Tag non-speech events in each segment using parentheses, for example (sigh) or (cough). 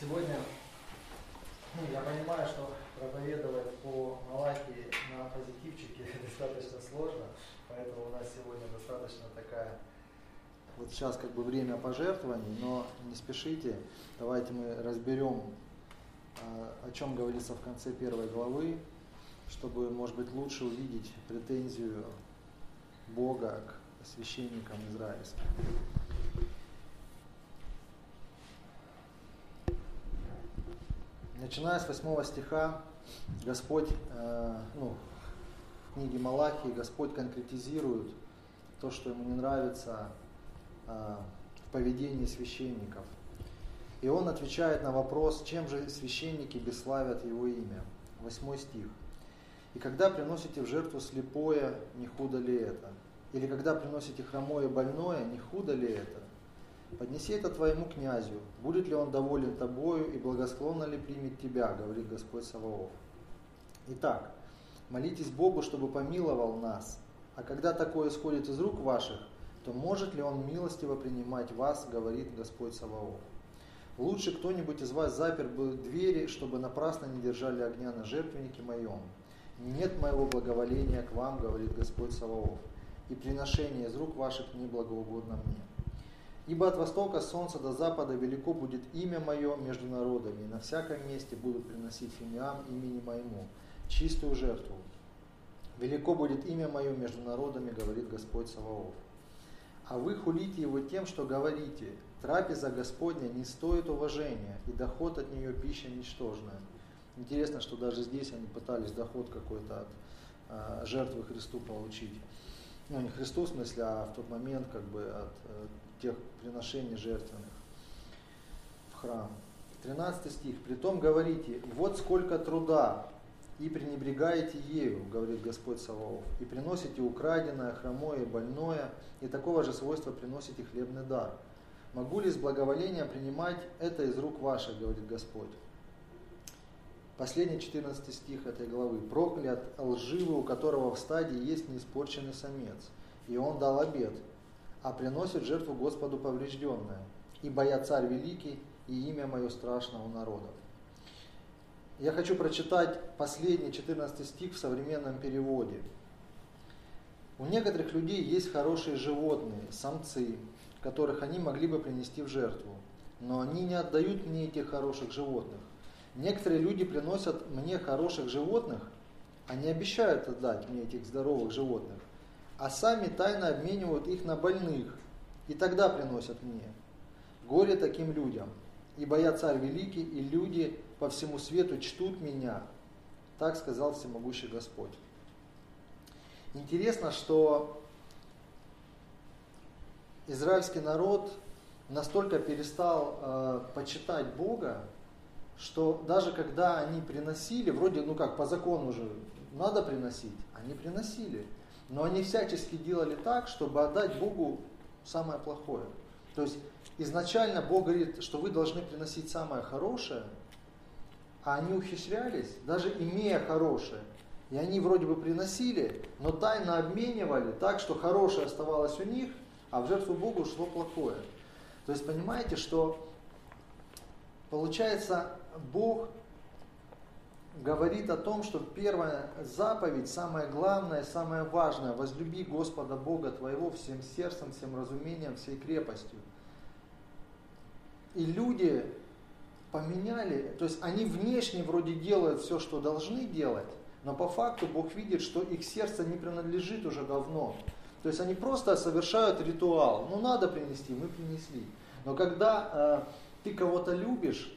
сегодня ну, я понимаю, что проповедовать по Малахии на позитивчике (laughs) достаточно сложно, поэтому у нас сегодня достаточно такая вот сейчас как бы время пожертвований, но не спешите, давайте мы разберем, а, о чем говорится в конце первой главы, чтобы, может быть, лучше увидеть претензию Бога к священникам израильским. Начиная с 8 стиха, Господь, э, ну, в книге Малахии Господь конкретизирует то, что ему не нравится э, в поведении священников. И он отвечает на вопрос, чем же священники бесславят его имя. Восьмой стих. «И когда приносите в жертву слепое, не худо ли это? Или когда приносите хромое больное, не худо ли это? Поднеси это твоему князю, будет ли он доволен тобою и благосклонно ли примет тебя, говорит Господь Саваоф. Итак, молитесь Богу, чтобы помиловал нас, а когда такое исходит из рук ваших, то может ли он милостиво принимать вас, говорит Господь Саваоф. Лучше кто-нибудь из вас запер бы двери, чтобы напрасно не держали огня на жертвеннике моем. Нет моего благоволения к вам, говорит Господь Саваоф, и приношение из рук ваших не благоугодно мне. Ибо от востока солнца до запада велико будет имя мое между народами, и на всяком месте будут приносить фимиам имени моему, чистую жертву. Велико будет имя мое между народами, говорит Господь Саваоф. А вы хулите его тем, что говорите, трапеза Господня не стоит уважения, и доход от нее пища ничтожная. Интересно, что даже здесь они пытались доход какой-то от э, жертвы Христу получить. Ну, не Христу в смысле, а в тот момент как бы от э, тех приношений жертвенных в храм. 13 стих. «Притом говорите, вот сколько труда, и пренебрегаете ею, говорит Господь Саваоф, и приносите украденное, хромое, больное, и такого же свойства приносите хлебный дар. Могу ли с благоволением принимать это из рук ваших, говорит Господь. Последний 14 стих этой главы. «Проклят лживый, у которого в стадии есть неиспорченный самец, и он дал обед, а приносит жертву Господу поврежденное. Ибо я царь великий, и имя мое страшно у народов. Я хочу прочитать последний 14 стих в современном переводе. У некоторых людей есть хорошие животные, самцы, которых они могли бы принести в жертву, но они не отдают мне этих хороших животных. Некоторые люди приносят мне хороших животных, они обещают отдать мне этих здоровых животных, а сами тайно обменивают их на больных, и тогда приносят мне. Горе таким людям, ибо я царь великий, и люди по всему свету чтут меня. Так сказал всемогущий Господь. Интересно, что израильский народ настолько перестал э, почитать Бога, что даже когда они приносили, вроде, ну как, по закону же надо приносить, они приносили. Но они всячески делали так, чтобы отдать Богу самое плохое. То есть изначально Бог говорит, что вы должны приносить самое хорошее, а они ухищрялись, даже имея хорошее. И они вроде бы приносили, но тайно обменивали так, что хорошее оставалось у них, а в жертву Богу шло плохое. То есть понимаете, что получается Бог говорит о том, что первая заповедь, самое главное, самое важное, возлюби Господа Бога твоего всем сердцем, всем разумением, всей крепостью. И люди поменяли, то есть они внешне вроде делают все, что должны делать, но по факту Бог видит, что их сердце не принадлежит уже давно. То есть они просто совершают ритуал. Ну надо принести, мы принесли. Но когда э, ты кого-то любишь,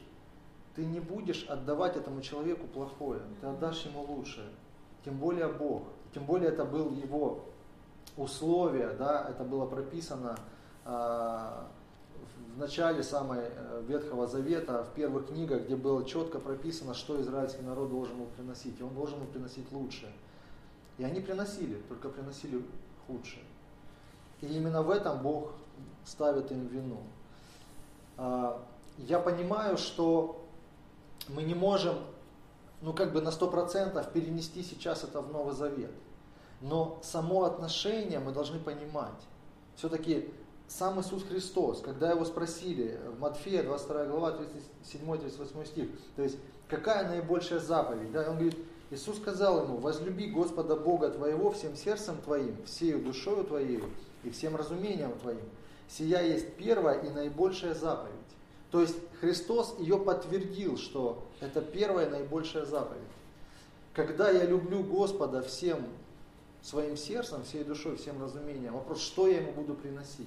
ты не будешь отдавать этому человеку плохое, ты отдашь ему лучшее. Тем более Бог. Тем более это был его условие, да, это было прописано э, в начале самой э, Ветхого Завета, в первых книгах, где было четко прописано, что израильский народ должен был приносить. И он должен был приносить лучшее. И они приносили, только приносили худшее. И именно в этом Бог ставит им вину. А, я понимаю, что мы не можем, ну как бы на сто процентов перенести сейчас это в Новый Завет. Но само отношение мы должны понимать. Все-таки сам Иисус Христос, когда его спросили в Матфея 22 глава 37-38 стих, то есть какая наибольшая заповедь, да, он говорит, Иисус сказал ему, возлюби Господа Бога твоего всем сердцем твоим, всею душою твоей и всем разумением твоим. Сия есть первая и наибольшая заповедь. То есть Христос ее подтвердил, что это первая наибольшая заповедь. Когда я люблю Господа всем своим сердцем, всей душой, всем разумением, вопрос, что я ему буду приносить?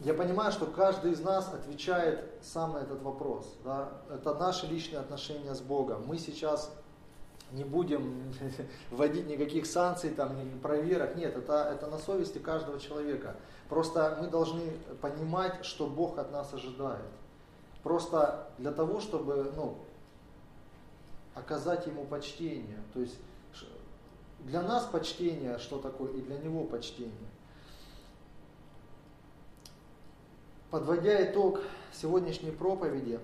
Я понимаю, что каждый из нас отвечает сам на этот вопрос. Да? Это наши личные отношения с Богом. Мы сейчас не будем (laughs) вводить никаких санкций, там, проверок. Нет, это, это на совести каждого человека. Просто мы должны понимать, что Бог от нас ожидает. Просто для того, чтобы ну, оказать Ему почтение. То есть для нас почтение что такое и для Него почтение. Подводя итог сегодняшней проповеди,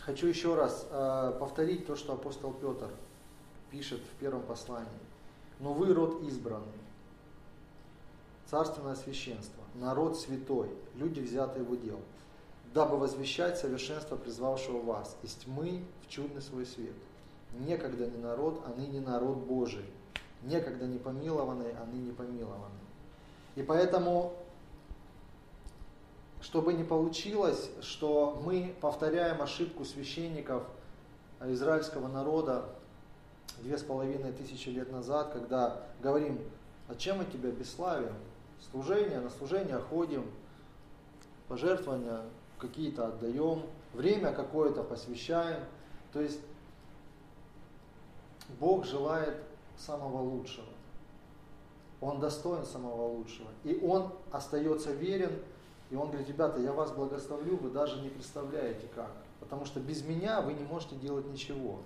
хочу еще раз э, повторить то, что апостол Петр пишет в первом послании. Но вы род избранный, царственное священство, народ святой, люди, взятые в удел, дабы возвещать совершенство призвавшего вас из тьмы в чудный свой свет. Некогда не народ, а ныне народ Божий. Некогда не помилованный, а ныне помилованный. И поэтому чтобы не получилось, что мы повторяем ошибку священников израильского народа две с половиной тысячи лет назад, когда говорим, а чем мы тебя бесславим? Служение, на служение ходим, пожертвования какие-то отдаем, время какое-то посвящаем. То есть Бог желает самого лучшего. Он достоин самого лучшего. И Он остается верен и он говорит, ребята, я вас благословлю, вы даже не представляете как. Потому что без меня вы не можете делать ничего.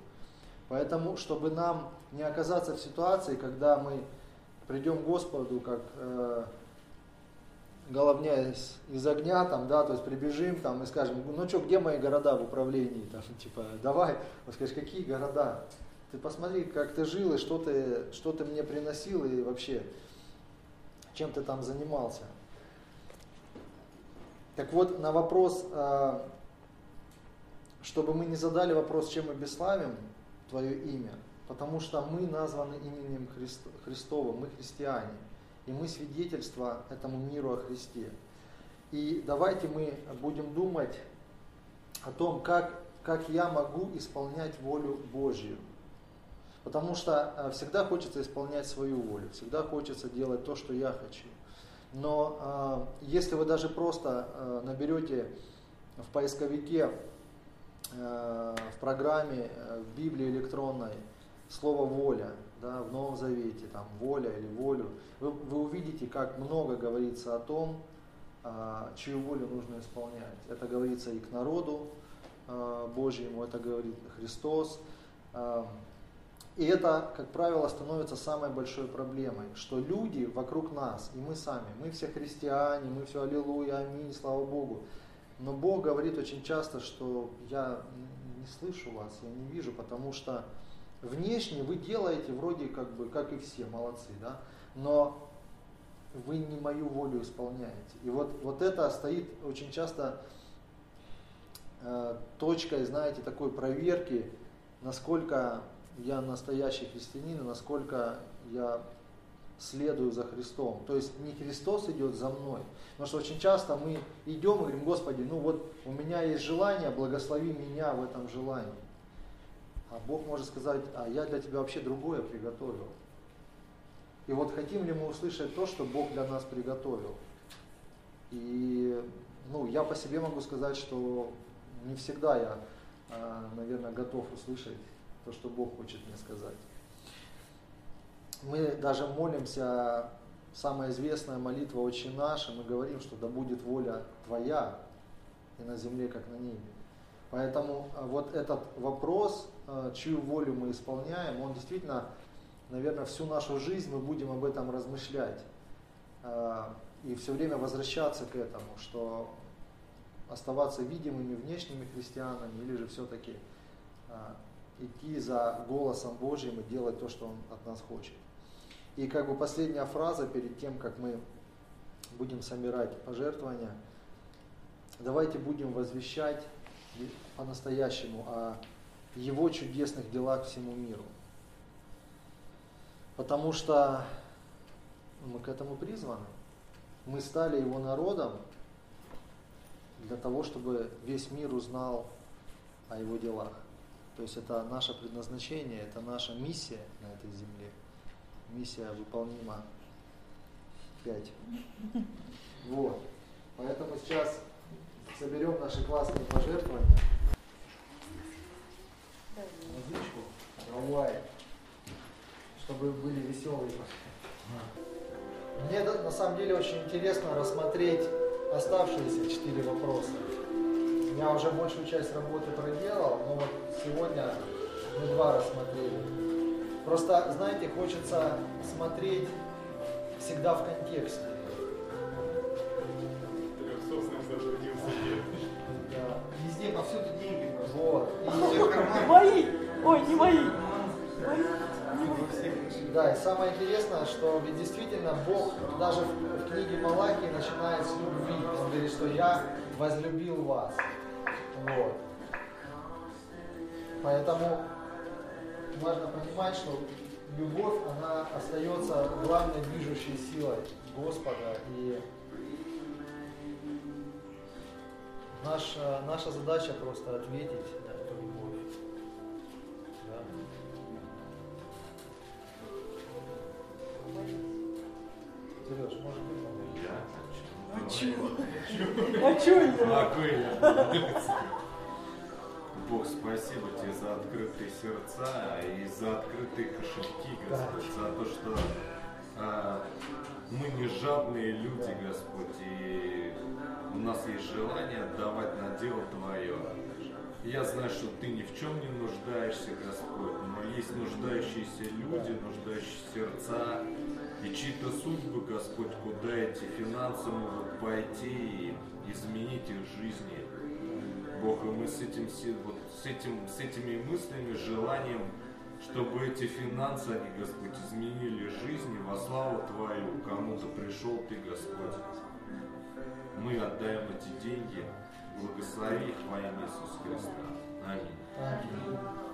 Поэтому, чтобы нам не оказаться в ситуации, когда мы придем к Господу, как э, головня из, из огня, там, да, то есть прибежим там, и скажем, ну что, где мои города в управлении? (laughs) Там, типа, давай, он скажет, какие города? Ты посмотри, как ты жил, и что ты, что ты мне приносил, и вообще, чем ты там занимался. Так вот, на вопрос, а, чтобы мы не задали вопрос, чем мы бесславим Твое имя, потому что мы названы именем Христовым, мы христиане, и мы свидетельство этому миру о Христе. И давайте мы будем думать о том, как, как я могу исполнять волю Божью. Потому что а, всегда хочется исполнять свою волю, всегда хочется делать то, что я хочу. Но э, если вы даже просто э, наберете в поисковике, э, в программе, э, в Библии электронной слово воля, да, в Новом Завете, там воля или волю, вы, вы увидите, как много говорится о том, э, чью волю нужно исполнять. Это говорится и к народу э, Божьему, это говорит Христос. Э, и это, как правило, становится самой большой проблемой, что люди вокруг нас, и мы сами, мы все христиане, мы все аллилуйя, аминь, слава Богу. Но Бог говорит очень часто, что я не слышу вас, я не вижу, потому что внешне вы делаете вроде как бы, как и все, молодцы, да, но вы не мою волю исполняете. И вот, вот это стоит очень часто э, точкой, знаете, такой проверки, насколько я настоящий христианин, насколько я следую за Христом. То есть не Христос идет за мной. Потому что очень часто мы идем и говорим, Господи, ну вот у меня есть желание, благослови меня в этом желании. А Бог может сказать, а я для тебя вообще другое приготовил. И вот хотим ли мы услышать то, что Бог для нас приготовил. И ну, я по себе могу сказать, что не всегда я, а, наверное, готов услышать то, что Бог хочет мне сказать. Мы даже молимся, самая известная молитва «Отче наш», и мы говорим, что да будет воля Твоя и на земле, как на небе. Поэтому а, вот этот вопрос, а, чью волю мы исполняем, он действительно, наверное, всю нашу жизнь мы будем об этом размышлять а, и все время возвращаться к этому, что оставаться видимыми внешними христианами или же все-таки идти за голосом Божьим и делать то, что Он от нас хочет. И как бы последняя фраза перед тем, как мы будем собирать пожертвования. Давайте будем возвещать по-настоящему о Его чудесных делах всему миру. Потому что мы к этому призваны. Мы стали Его народом для того, чтобы весь мир узнал о Его делах. То есть это наше предназначение, это наша миссия на этой земле. Миссия выполнима 5. Вот. Поэтому сейчас соберем наши классные пожертвования. Музычку, Гавайи, чтобы были веселые. Мне на самом деле очень интересно рассмотреть оставшиеся четыре вопроса. Я уже большую часть работы проделал, но вот сегодня мы два рассмотрели. Просто, знаете, хочется смотреть всегда в контексте. Да. Везде, повсюду деньги. Вот. И... Мои! Ой, не мои! Мои. Да, и самое интересное, что ведь действительно Бог даже в, в книге Малахии начинает с любви. Он говорит, что я возлюбил вас. Вот. Поэтому важно понимать, что любовь, она остается главной движущей силой Господа. И наша, наша задача просто ответить на эту любовь. Да. Сереж, может быть, Я? А чё? А чё я? Я? Бог, спасибо тебе за открытые сердца и за открытые кошельки, Господь, за то, что а, мы не жадные люди, Господь, и у нас есть желание отдавать на дело Твое. Я знаю, что Ты ни в чем не нуждаешься, Господь, но есть нуждающиеся люди, нуждающиеся сердца, и чьи-то судьбы, Господь, куда эти финансы пойти и изменить их жизни. Бог, и мы с этим, вот, с, этим, с этими мыслями, желанием, чтобы эти финансы, они, Господь, изменили жизни во славу Твою, кому-то пришел Ты, Господь. Мы отдаем эти деньги, благослови их во имя Иисуса Христа. Аминь. Аминь.